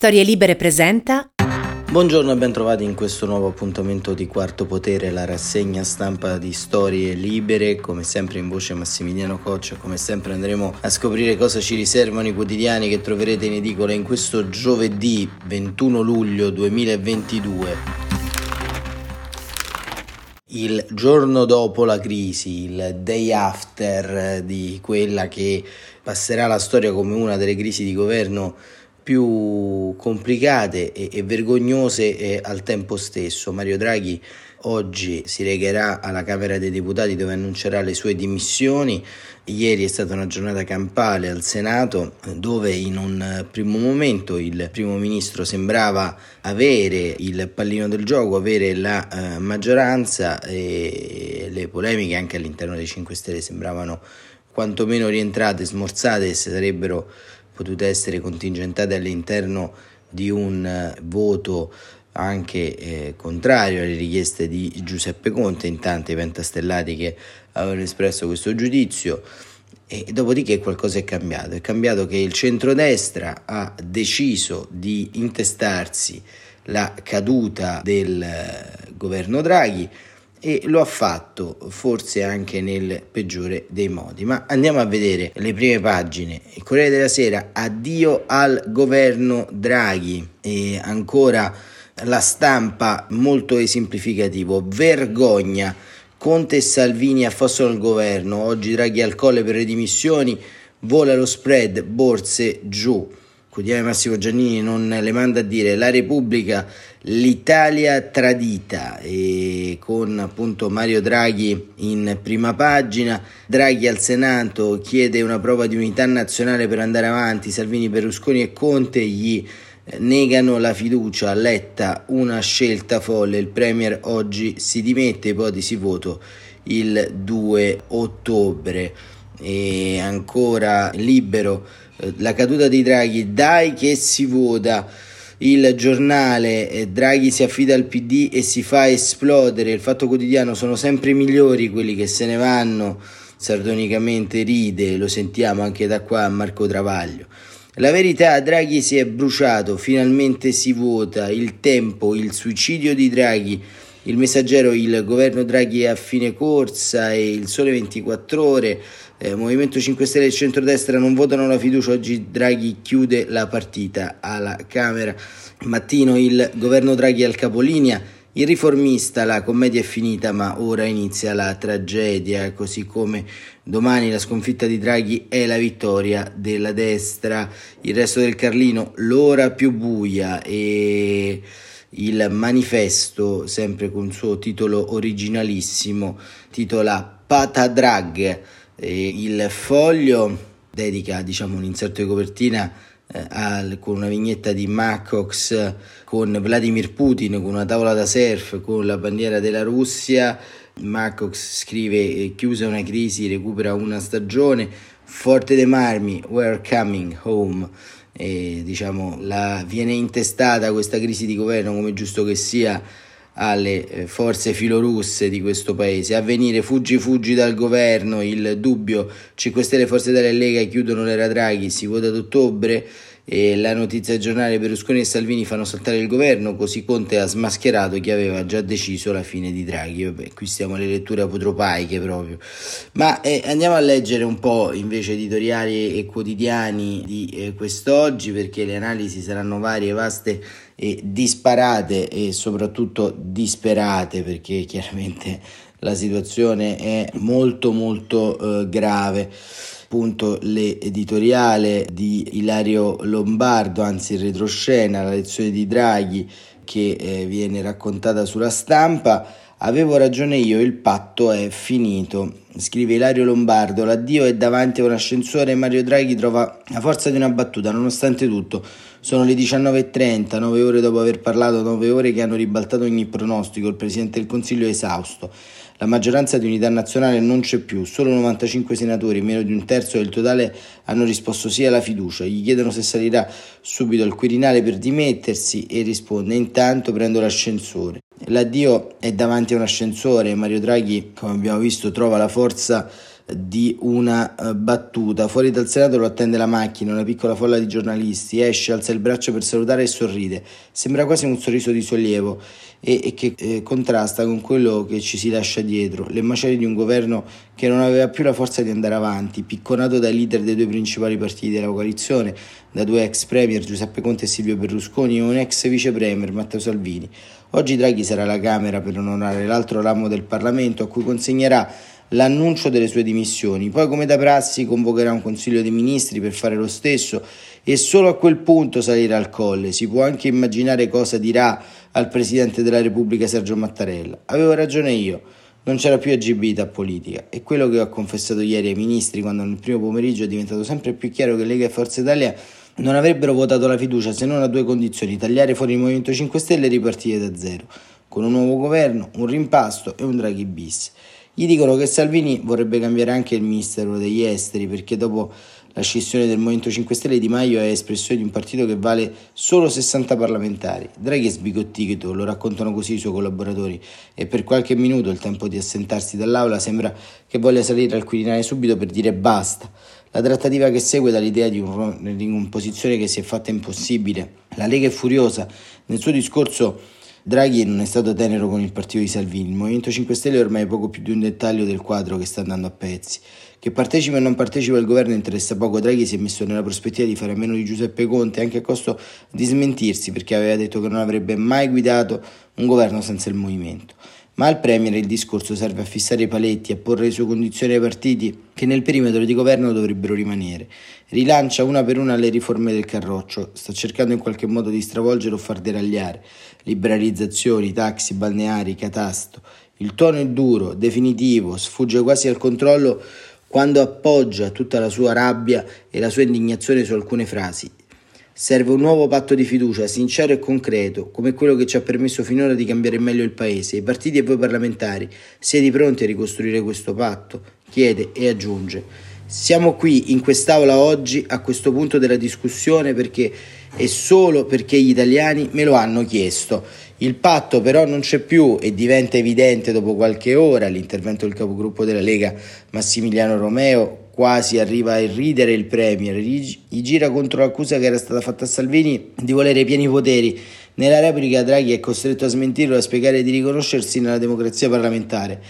Storie Libere presenta. Buongiorno e ben trovati in questo nuovo appuntamento di Quarto Potere, la rassegna stampa di Storie Libere, come sempre in voce Massimiliano Coccia, come sempre andremo a scoprire cosa ci riservano i quotidiani che troverete in edicola in questo giovedì 21 luglio 2022. Il giorno dopo la crisi, il day after di quella che passerà la storia come una delle crisi di governo più complicate e, e vergognose e al tempo stesso. Mario Draghi oggi si regherà alla Camera dei Deputati dove annuncerà le sue dimissioni. Ieri è stata una giornata campale al Senato dove in un primo momento il primo ministro sembrava avere il pallino del gioco, avere la eh, maggioranza e le polemiche anche all'interno dei 5 Stelle sembravano quantomeno rientrate, smorzate e sarebbero potute essere contingentate all'interno di un eh, voto anche eh, contrario alle richieste di Giuseppe Conte, in tanti pentastellati che avevano espresso questo giudizio. E dopodiché qualcosa è cambiato. È cambiato che il centrodestra ha deciso di intestarsi la caduta del eh, governo Draghi e lo ha fatto forse anche nel peggiore dei modi. Ma andiamo a vedere le prime pagine. Il Corriere della Sera, addio al governo Draghi e ancora la stampa molto esemplificativo, vergogna. Conte e Salvini affossano il governo, oggi Draghi al colle per le dimissioni, vola lo spread, borse giù. Quotidiano Massimo Giannini non le manda a dire la Repubblica, l'Italia tradita e con appunto Mario Draghi in prima pagina, Draghi al Senato chiede una prova di unità nazionale per andare avanti, Salvini, Berlusconi e Conte gli eh, negano la fiducia, Letta una scelta folle, il Premier oggi si dimette, ipotesi voto il 2 ottobre. E ancora libero la caduta di Draghi, dai che si vota il giornale eh, Draghi si affida al PD e si fa esplodere, il fatto quotidiano sono sempre migliori quelli che se ne vanno, sardonicamente ride, lo sentiamo anche da qua a Marco Travaglio. La verità, Draghi si è bruciato, finalmente si vota, il tempo, il suicidio di Draghi, il messaggero, il governo Draghi è a fine corsa e il sole 24 ore, eh, Movimento 5 Stelle e centrodestra non votano la fiducia, oggi Draghi chiude la partita alla Camera. Mattino il governo Draghi al capolinea, il riformista, la commedia è finita ma ora inizia la tragedia, così come domani la sconfitta di Draghi è la vittoria della destra, il resto del Carlino l'ora più buia e il manifesto, sempre con il suo titolo originalissimo, titola Patadrag. Il foglio dedica diciamo, un inserto di copertina eh, al, con una vignetta di Macox con Vladimir Putin con una tavola da surf con la bandiera della Russia. Macox scrive chiusa una crisi recupera una stagione. Forte dei Marmi we're coming home e, diciamo la, viene intestata questa crisi di governo come giusto che sia alle eh, forze filorusse di questo paese. A venire fuggi fuggi dal governo, il dubbio 5 Stelle, Forze e Lega chiudono l'era Draghi, si vota ad ottobre e la notizia giornale Berlusconi e Salvini fanno saltare il governo, così Conte ha smascherato chi aveva già deciso la fine di Draghi. Vabbè, qui stiamo alle letture apotropaiche proprio. Ma eh, andiamo a leggere un po' invece editoriali e quotidiani di eh, quest'oggi perché le analisi saranno varie, vaste e disparate e soprattutto disperate perché chiaramente la situazione è molto molto eh, grave appunto l'editoriale di Ilario Lombardo, anzi in retroscena, la lezione di Draghi che eh, viene raccontata sulla stampa. Avevo ragione io, il patto è finito. Scrive Ilario Lombardo, l'addio è davanti a un ascensore Mario Draghi trova la forza di una battuta, nonostante tutto. Sono le 19.30, 9 ore dopo aver parlato, 9 ore che hanno ribaltato ogni pronostico, il Presidente del Consiglio è esausto. La maggioranza di unità nazionale non c'è più, solo 95 senatori, meno di un terzo del totale, hanno risposto sì alla fiducia. Gli chiedono se salirà subito al Quirinale per dimettersi e risponde intanto prendo l'ascensore. L'addio è davanti a un ascensore, Mario Draghi, come abbiamo visto, trova la forza di una uh, battuta. Fuori dal Senato lo attende la macchina, una piccola folla di giornalisti. Esce, alza il braccio per salutare e sorride. Sembra quasi un sorriso di sollievo e, e che eh, contrasta con quello che ci si lascia dietro. Le macerie di un governo che non aveva più la forza di andare avanti, picconato dai leader dei due principali partiti della coalizione, da due ex premier Giuseppe Conte e Silvio Berlusconi e un ex vice premier Matteo Salvini. Oggi Draghi sarà alla Camera per onorare l'altro ramo del Parlamento a cui consegnerà l'annuncio delle sue dimissioni. Poi, come da prassi, convocherà un Consiglio dei Ministri per fare lo stesso e solo a quel punto salirà al colle. Si può anche immaginare cosa dirà al Presidente della Repubblica Sergio Mattarella. Avevo ragione io. Non c'era più agibilità politica e quello che ho confessato ieri ai ministri quando nel primo pomeriggio è diventato sempre più chiaro che Lega e Forza Italia non avrebbero votato la fiducia se non a due condizioni, tagliare fuori il Movimento 5 Stelle e ripartire da zero, con un nuovo governo, un rimpasto e un Draghi bis. Gli dicono che Salvini vorrebbe cambiare anche il Ministero degli Esteri perché dopo la scissione del Movimento 5 Stelle Di Maio è espressione di un partito che vale solo 60 parlamentari. Draghi è sbigottito, lo raccontano così i suoi collaboratori e per qualche minuto, il tempo di assentarsi dall'aula, sembra che voglia salire al Quirinale subito per dire basta. La trattativa che segue dall'idea di, un, di un'imposizione che si è fatta impossibile. La Lega è furiosa. Nel suo discorso Draghi non è stato tenero con il partito di Salvini. Il Movimento 5 Stelle è ormai poco più di un dettaglio del quadro che sta andando a pezzi. Che partecipa o non partecipa al governo interessa poco. Draghi si è messo nella prospettiva di fare a meno di Giuseppe Conte, anche a costo di smentirsi, perché aveva detto che non avrebbe mai guidato un governo senza il movimento. Ma al Premier il discorso serve a fissare i paletti, a porre sue condizioni ai partiti che nel perimetro di governo dovrebbero rimanere. Rilancia una per una le riforme del Carroccio, sta cercando in qualche modo di stravolgere o far deragliare. Liberalizzazioni, taxi, balneari, catasto. Il tono è duro, definitivo, sfugge quasi al controllo quando appoggia tutta la sua rabbia e la sua indignazione su alcune frasi. Serve un nuovo patto di fiducia, sincero e concreto, come quello che ci ha permesso finora di cambiare meglio il Paese. I partiti e voi parlamentari, siete pronti a ricostruire questo patto? Chiede e aggiunge. Siamo qui in quest'Aula oggi, a questo punto della discussione, perché e solo perché gli italiani me lo hanno chiesto. Il patto però non c'è più e diventa evidente dopo qualche ora l'intervento del capogruppo della Lega Massimiliano Romeo quasi arriva a irridere il Premier, gli gira contro l'accusa che era stata fatta a Salvini di volere pieni poteri. Nella replica Draghi è costretto a smentirlo e a spiegare di riconoscersi nella democrazia parlamentare.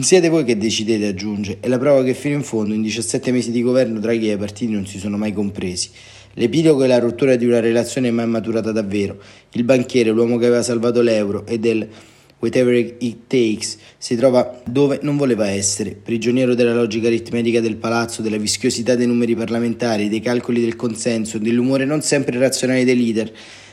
Siete voi che decidete, aggiunge, è la prova che fino in fondo, in 17 mesi di governo, Draghi e i partiti non si sono mai compresi. L'epilogo è la rottura di una relazione mai maturata davvero. Il banchiere, l'uomo che aveva salvato l'euro e del whatever it takes, si trova dove non voleva essere, prigioniero della logica aritmetica del palazzo, della vischiosità dei numeri parlamentari, dei calcoli del consenso, dell'umore non sempre razionale dei leader.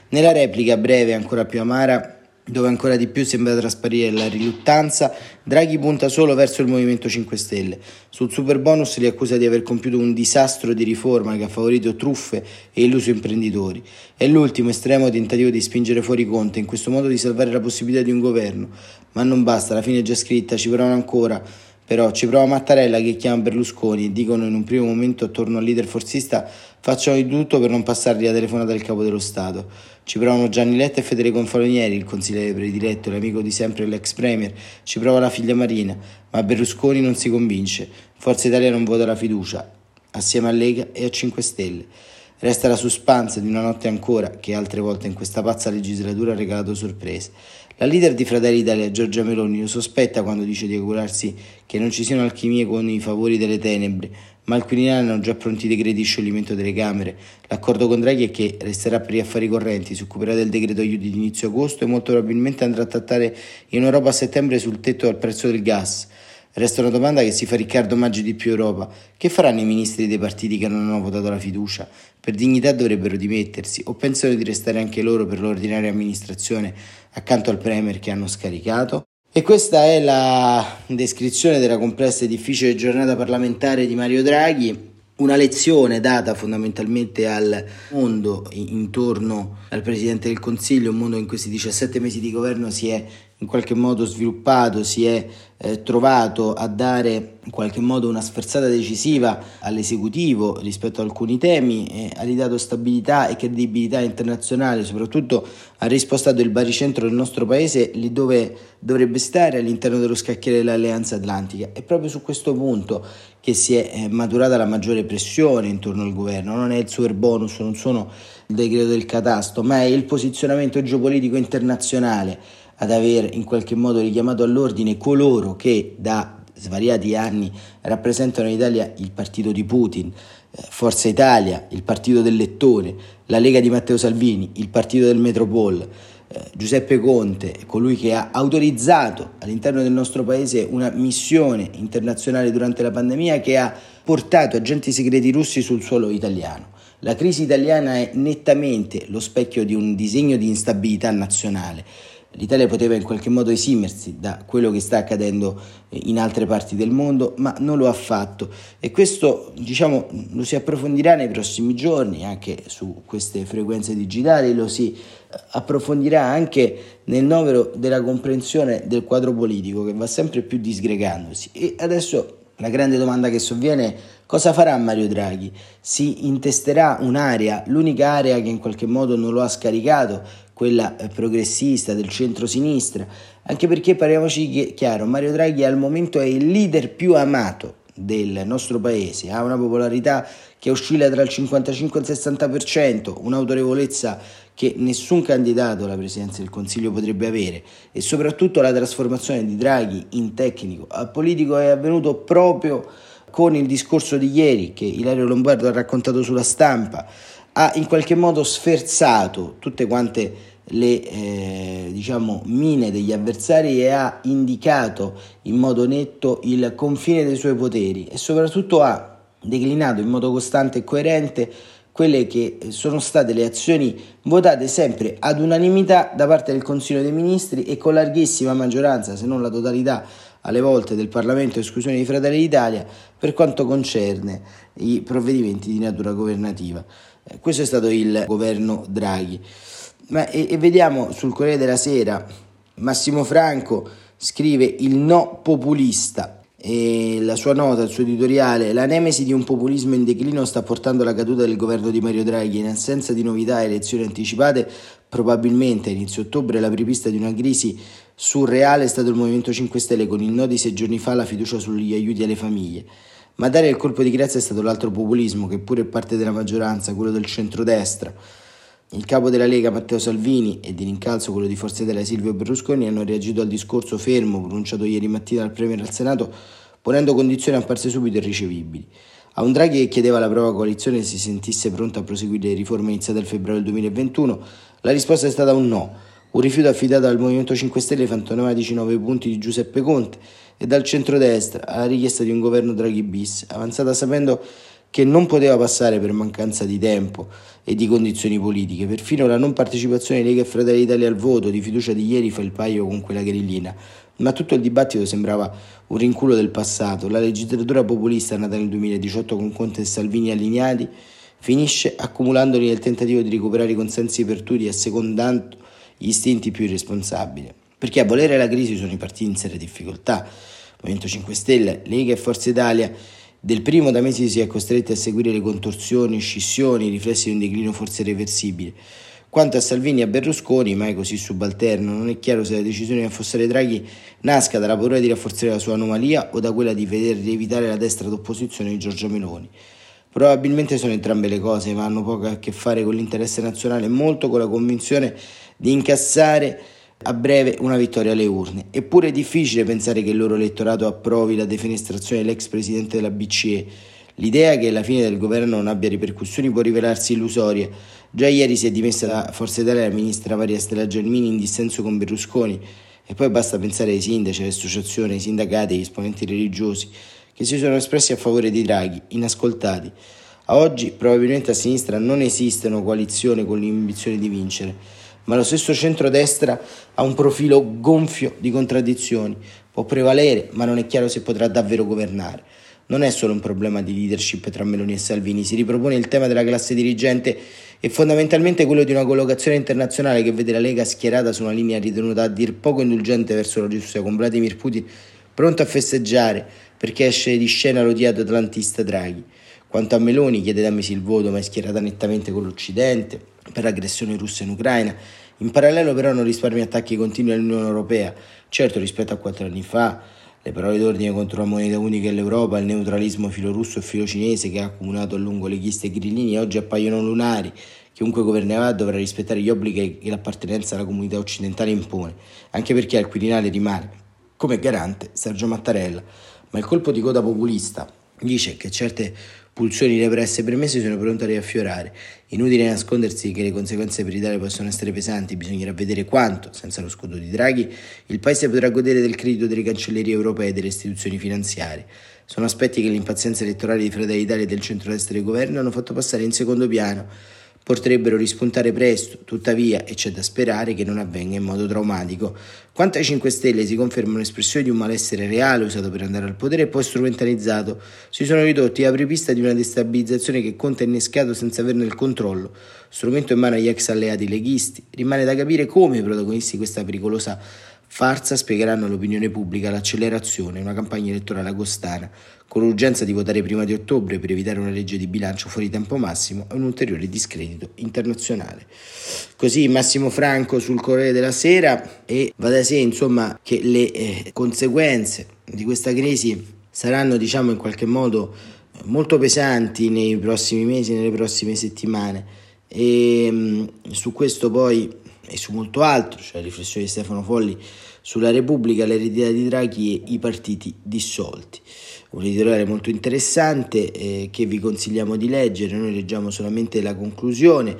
Nella replica breve, ancora più amara, dove ancora di più sembra trasparire la riluttanza, Draghi punta solo verso il Movimento 5 Stelle. Sul super bonus li accusa di aver compiuto un disastro di riforma che ha favorito truffe e illuso imprenditori. È l'ultimo estremo tentativo di spingere fuori Conte, in questo modo di salvare la possibilità di un governo. Ma non basta, la fine è già scritta, ci provano ancora. Però ci prova Mattarella che chiama Berlusconi e dicono in un primo momento attorno al leader forzista facciano di tutto per non passargli la telefonata del capo dello Stato. Ci provano Gianni Letta e Federico Infalonieri, il consigliere prediletto, l'amico di sempre dell'ex premier. Ci prova la figlia Marina, ma Berlusconi non si convince. Forza Italia non vota la fiducia, assieme a Lega e a 5 Stelle. Resta la suspense di una notte ancora che altre volte in questa pazza legislatura ha regalato sorprese. La leader di Fratelli Italia, Giorgia Meloni, lo sospetta quando dice di augurarsi che non ci siano alchimie con i favori delle tenebre, ma al Quirinale hanno già pronti i decreti di scioglimento delle Camere. L'accordo con Draghi è che resterà per gli affari correnti, si occuperà del decreto aiuti di inizio agosto e molto probabilmente andrà a trattare in Europa a settembre sul tetto al prezzo del gas. Resta una domanda che si fa Riccardo Maggi di Più Europa. Che faranno i ministri dei partiti che non hanno votato la fiducia? Per dignità dovrebbero dimettersi o pensano di restare anche loro per l'ordinaria amministrazione accanto al Premier che hanno scaricato? E questa è la descrizione della complessa e difficile giornata parlamentare di Mario Draghi una lezione data fondamentalmente al mondo intorno al Presidente del Consiglio, un mondo in questi 17 mesi di governo si è in qualche modo sviluppato, si è eh, trovato a dare in qualche modo una sferzata decisiva all'esecutivo rispetto a alcuni temi, e ha ridato stabilità e credibilità internazionale, soprattutto ha rispostato il baricentro del nostro paese lì dove dovrebbe stare all'interno dello scacchiere dell'Alleanza Atlantica. È proprio su questo punto che si è eh, maturata la maggiore pressione intorno al governo, non è il super bonus, non sono il decreto del catasto, ma è il posizionamento geopolitico internazionale ad aver in qualche modo richiamato all'ordine coloro che da svariati anni rappresentano in Italia il partito di Putin, eh, Forza Italia, il partito del lettore, la Lega di Matteo Salvini, il partito del Metropol, eh, Giuseppe Conte, colui che ha autorizzato all'interno del nostro paese una missione internazionale durante la pandemia che ha portato agenti segreti russi sul suolo italiano. La crisi italiana è nettamente lo specchio di un disegno di instabilità nazionale L'Italia poteva in qualche modo esimersi da quello che sta accadendo in altre parti del mondo, ma non lo ha fatto e questo diciamo, lo si approfondirà nei prossimi giorni anche su queste frequenze digitali, lo si approfondirà anche nel novero della comprensione del quadro politico che va sempre più disgregandosi e adesso la grande domanda che sovviene è cosa farà Mario Draghi? Si intesterà un'area, l'unica area che in qualche modo non lo ha scaricato, quella eh, progressista del centro-sinistra, anche perché parliamoci chiaro, Mario Draghi al momento è il leader più amato del nostro paese, ha una popolarità che oscilla tra il 55 e il 60%, un'autorevolezza che nessun candidato alla presidenza del Consiglio potrebbe avere e soprattutto la trasformazione di Draghi in tecnico. A politico è avvenuto proprio con il discorso di ieri che Ilario Lombardo ha raccontato sulla stampa ha in qualche modo sferzato tutte quante le eh, diciamo, mine degli avversari e ha indicato in modo netto il confine dei suoi poteri e soprattutto ha declinato in modo costante e coerente quelle che sono state le azioni votate sempre ad unanimità da parte del Consiglio dei Ministri e con larghissima maggioranza, se non la totalità alle volte del Parlamento, esclusione di Fratelli d'Italia, per quanto concerne i provvedimenti di natura governativa. Eh, questo è stato il governo Draghi. Ma, e, e vediamo sul Corriere della Sera, Massimo Franco scrive il no populista e la sua nota, il suo editoriale, la nemesi di un populismo in declino sta portando alla caduta del governo di Mario Draghi in assenza di novità e elezioni anticipate, probabilmente a inizio ottobre la prepista di una crisi surreale è stato il Movimento 5 Stelle con il no di sei giorni fa la fiducia sugli aiuti alle famiglie. Ma dare il colpo di grazia è stato l'altro populismo, che pure è parte della maggioranza, quello del centrodestra. Il capo della Lega Matteo Salvini e di rincalzo quello di Forza Italia Silvio Berlusconi hanno reagito al discorso fermo pronunciato ieri mattina dal Premier al Senato, ponendo condizioni apparse subito irricevibili. A un Draghi che chiedeva alla prova coalizione si sentisse pronto a proseguire le riforme iniziate nel febbraio del 2021, la risposta è stata un no, un rifiuto affidato al Movimento 5 Stelle fantomatici 9 punti di Giuseppe Conte e dal centrodestra alla richiesta di un governo Draghi bis, avanzata sapendo che non poteva passare per mancanza di tempo e di condizioni politiche. Perfino la non partecipazione di Lega e Fratelli d'Italia al voto di fiducia di ieri fa il paio con quella grillina. Ma tutto il dibattito sembrava un rinculo del passato. La legislatura populista nata nel 2018 con Conte e Salvini allineati finisce accumulandoli nel tentativo di recuperare i consensi per tutti e assecondando gli istinti più irresponsabili perché a volere la crisi sono i partiti in seria difficoltà. Movimento 5 Stelle, Lega e Forza Italia del primo da mesi si è costretti a seguire le contorsioni, scissioni, i riflessi di un declino forse irreversibile. Quanto a Salvini e a Berlusconi, mai così subalterno, non è chiaro se la decisione di affossare Draghi nasca dalla paura di rafforzare la sua anomalia o da quella di veder rievitare la destra d'opposizione di Giorgia Meloni. Probabilmente sono entrambe le cose, ma hanno poco a che fare con l'interesse nazionale e molto con la convinzione di incassare a breve una vittoria alle urne. Eppure è difficile pensare che il loro elettorato approvi la defenestrazione dell'ex presidente della BCE. L'idea che la fine del governo non abbia ripercussioni può rivelarsi illusoria. Già ieri si è dimessa da Forza Italia la ministra Maria Stella Gelmini in dissenso con Berlusconi. E poi basta pensare ai sindaci, alle associazioni, ai sindacati, agli esponenti religiosi che si sono espressi a favore di Draghi, inascoltati. A oggi probabilmente a sinistra non esistono coalizioni con l'ambizione di vincere ma lo stesso centrodestra ha un profilo gonfio di contraddizioni, può prevalere, ma non è chiaro se potrà davvero governare. non è solo un problema di leadership tra Meloni e Salvini, si ripropone il tema della classe dirigente e fondamentalmente quello di una collocazione internazionale che vede la Lega schierata su una linea ritenuta a dir poco indulgente verso la Russia, con Vladimir Putin pronto a festeggiare perché esce di scena l'odiato atlantista Draghi. Quanto a Meloni, chiede da mesi il voto, ma è schierata nettamente con l'Occidente per l'aggressione russa in Ucraina. In parallelo però non risparmia attacchi continui all'Unione Europea. Certo, rispetto a quattro anni fa, le parole d'ordine contro la moneta unica e l'Europa, il neutralismo filorusso e filocinese che ha accumulato a lungo leghiste e grillini oggi appaiono lunari. Chiunque governerà dovrà rispettare gli obblighi che l'appartenenza alla comunità occidentale impone, anche perché al Quirinale rimane, come garante, Sergio Mattarella. Ma il colpo di coda populista dice che certe pulsioni represse permesse sono pronte a riaffiorare. Inutile nascondersi che le conseguenze per l'Italia possono essere pesanti, bisognerà vedere quanto, senza lo scudo di Draghi, il Paese potrà godere del credito delle cancellerie europee e delle istituzioni finanziarie. Sono aspetti che l'impazienza elettorale di Fratelli d'Italia e del centro-destra del governo hanno fatto passare in secondo piano potrebbero rispuntare presto, tuttavia, e c'è da sperare che non avvenga in modo traumatico. Quanto ai 5 Stelle si confermano espressioni di un malessere reale usato per andare al potere e poi strumentalizzato, si sono ridotti apripista di una destabilizzazione che Conte ha innescato senza averne il controllo. Strumento in mano agli ex alleati leghisti, rimane da capire come i protagonisti di questa pericolosa farsa spiegheranno all'opinione pubblica l'accelerazione, una campagna elettorale agostana, con l'urgenza di votare prima di ottobre per evitare una legge di bilancio fuori tempo massimo e un ulteriore discredito internazionale. Così Massimo Franco sul Corriere della Sera e va da sé insomma che le eh, conseguenze di questa crisi saranno diciamo in qualche modo molto pesanti nei prossimi mesi, nelle prossime settimane e mh, mm, su questo poi e su molto altro, cioè la riflessione di Stefano Folli sulla Repubblica, l'eredità di Draghi e i partiti dissolti. Un editoriale molto interessante eh, che vi consigliamo di leggere, noi leggiamo solamente la conclusione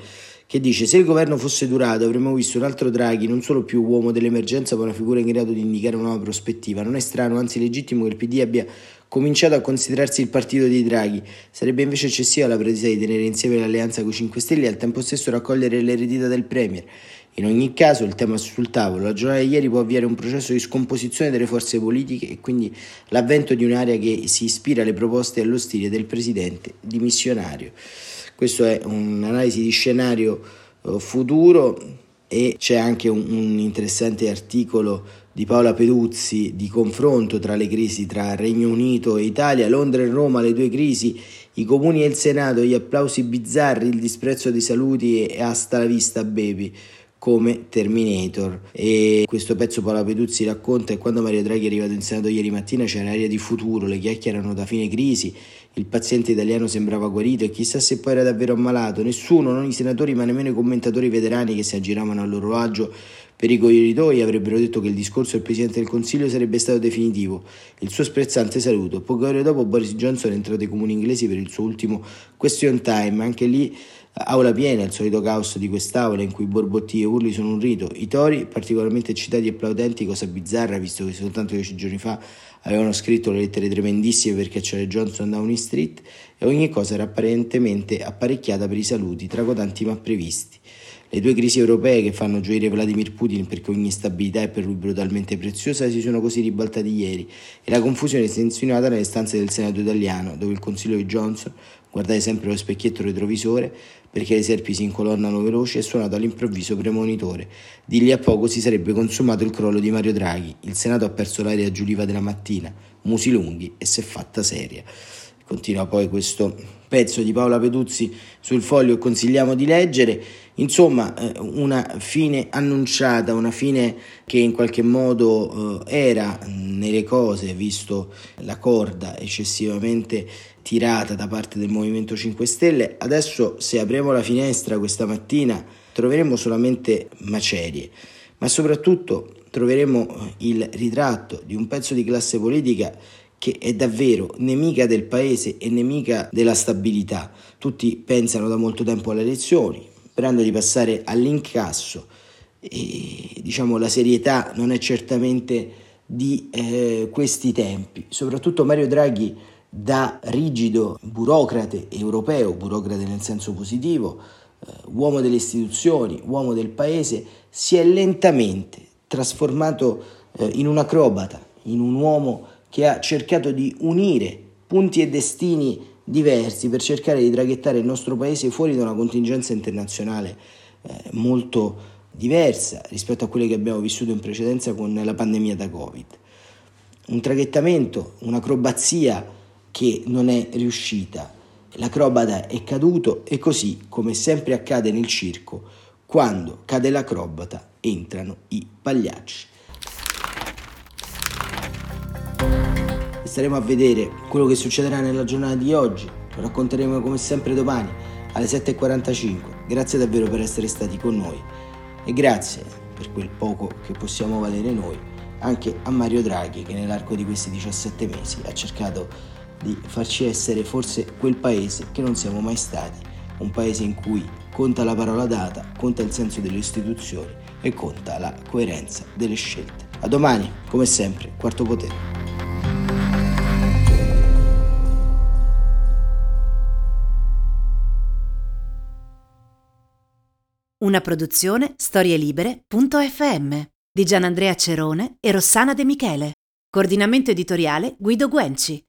che dice se il governo fosse durato avremmo visto un altro Draghi non solo più uomo dell'emergenza ma una figura in grado di indicare una nuova prospettiva. Non è strano, anzi legittimo che il PD abbia cominciato a considerarsi il partito di Draghi. Sarebbe invece eccessiva la pretesa di tenere insieme l'alleanza con i 5 Stelle e al tempo stesso raccogliere l'eredità del Premier. In ogni caso il tema sul tavolo. La giornata di ieri può avviare un processo di scomposizione delle forze politiche e quindi l'avvento di un'area che si ispira alle proposte e allo stile del presidente dimissionario. Questo è un'analisi di scenario eh, futuro e c'è anche un, un interessante articolo di Paola Peduzzi di confronto tra le crisi tra Regno Unito e Italia, Londra e Roma, le due crisi, i comuni e il Senato, gli applausi bizzarri, il disprezzo dei saluti e hasta la vista baby come Terminator e questo pezzo Paola Peduzzi racconta che quando Mario Draghi è arrivato in Senato ieri mattina c'era aria di futuro, le chiacchiere erano da fine crisi, il paziente italiano sembrava guarito e chissà se poi era davvero ammalato, nessuno, non i senatori ma nemmeno i commentatori veterani che si aggiravano al loro agio per i corridoi avrebbero detto che il discorso del Presidente del Consiglio sarebbe stato definitivo. Il suo sprezzante saluto. Poche ore dopo Boris Johnson è entrato ai comuni inglesi per il suo ultimo question time, anche lì Aula piena, il solito caos di quest'aula in cui borbotti e urli sono un rito. I tori, particolarmente eccitati e applaudenti, cosa bizzarra visto che soltanto dieci giorni fa avevano scritto le lettere tremendissime per cacciare Johnson da Street e ogni cosa era apparentemente apparecchiata per i saluti, tracotanti ma previsti. Le due crisi europee che fanno gioire Vladimir Putin perché ogni stabilità è per lui brutalmente preziosa si sono così ribaltati ieri e la confusione si è insinuata nelle stanze del Senato italiano, dove il Consiglio di Johnson, guardate sempre lo specchietto retrovisore, perché le serpi si incolonnano veloci, è suonato all'improvviso premonitore. Di lì a poco si sarebbe consumato il crollo di Mario Draghi. Il Senato ha perso l'aria giuliva della mattina, musi lunghi e si è fatta seria. Continua poi questo pezzo di Paola Peduzzi sul foglio consigliamo di leggere. Insomma, eh, una fine annunciata, una fine che in qualche modo eh, era nelle cose, visto la corda eccessivamente tirata da parte del Movimento 5 Stelle. Adesso, se apriamo la finestra questa mattina, troveremo solamente macerie, ma soprattutto troveremo il ritratto di un pezzo di classe politica che è davvero nemica del paese e nemica della stabilità. Tutti pensano da molto tempo alle elezioni, sperando di passare all'incasso e diciamo la serietà non è certamente di eh, questi tempi. Soprattutto Mario Draghi da rigido burocrate europeo, burocrate nel senso positivo, eh, uomo delle istituzioni, uomo del paese, si è lentamente trasformato eh, in un acrobata, in un uomo che ha cercato di unire punti e destini diversi per cercare di traghettare il nostro paese fuori da una contingenza internazionale eh, molto diversa rispetto a quelle che abbiamo vissuto in precedenza con la pandemia da Covid. Un traghettamento, un'acrobazia che non è riuscita. L'acrobata è caduto e così, come sempre accade nel circo, quando cade l'acrobata entrano i pagliacci. Staremo a vedere quello che succederà nella giornata di oggi, lo racconteremo come sempre domani alle 7.45. Grazie davvero per essere stati con noi e grazie per quel poco che possiamo valere noi anche a Mario Draghi che nell'arco di questi 17 mesi ha cercato di farci essere forse quel paese che non siamo mai stati, un paese in cui conta la parola data, conta il senso delle istituzioni e conta la coerenza delle scelte. A domani, come sempre, quarto potere. Una produzione storielibere.fm di Gianandrea Cerone e Rossana De Michele. Coordinamento editoriale Guido Guenci.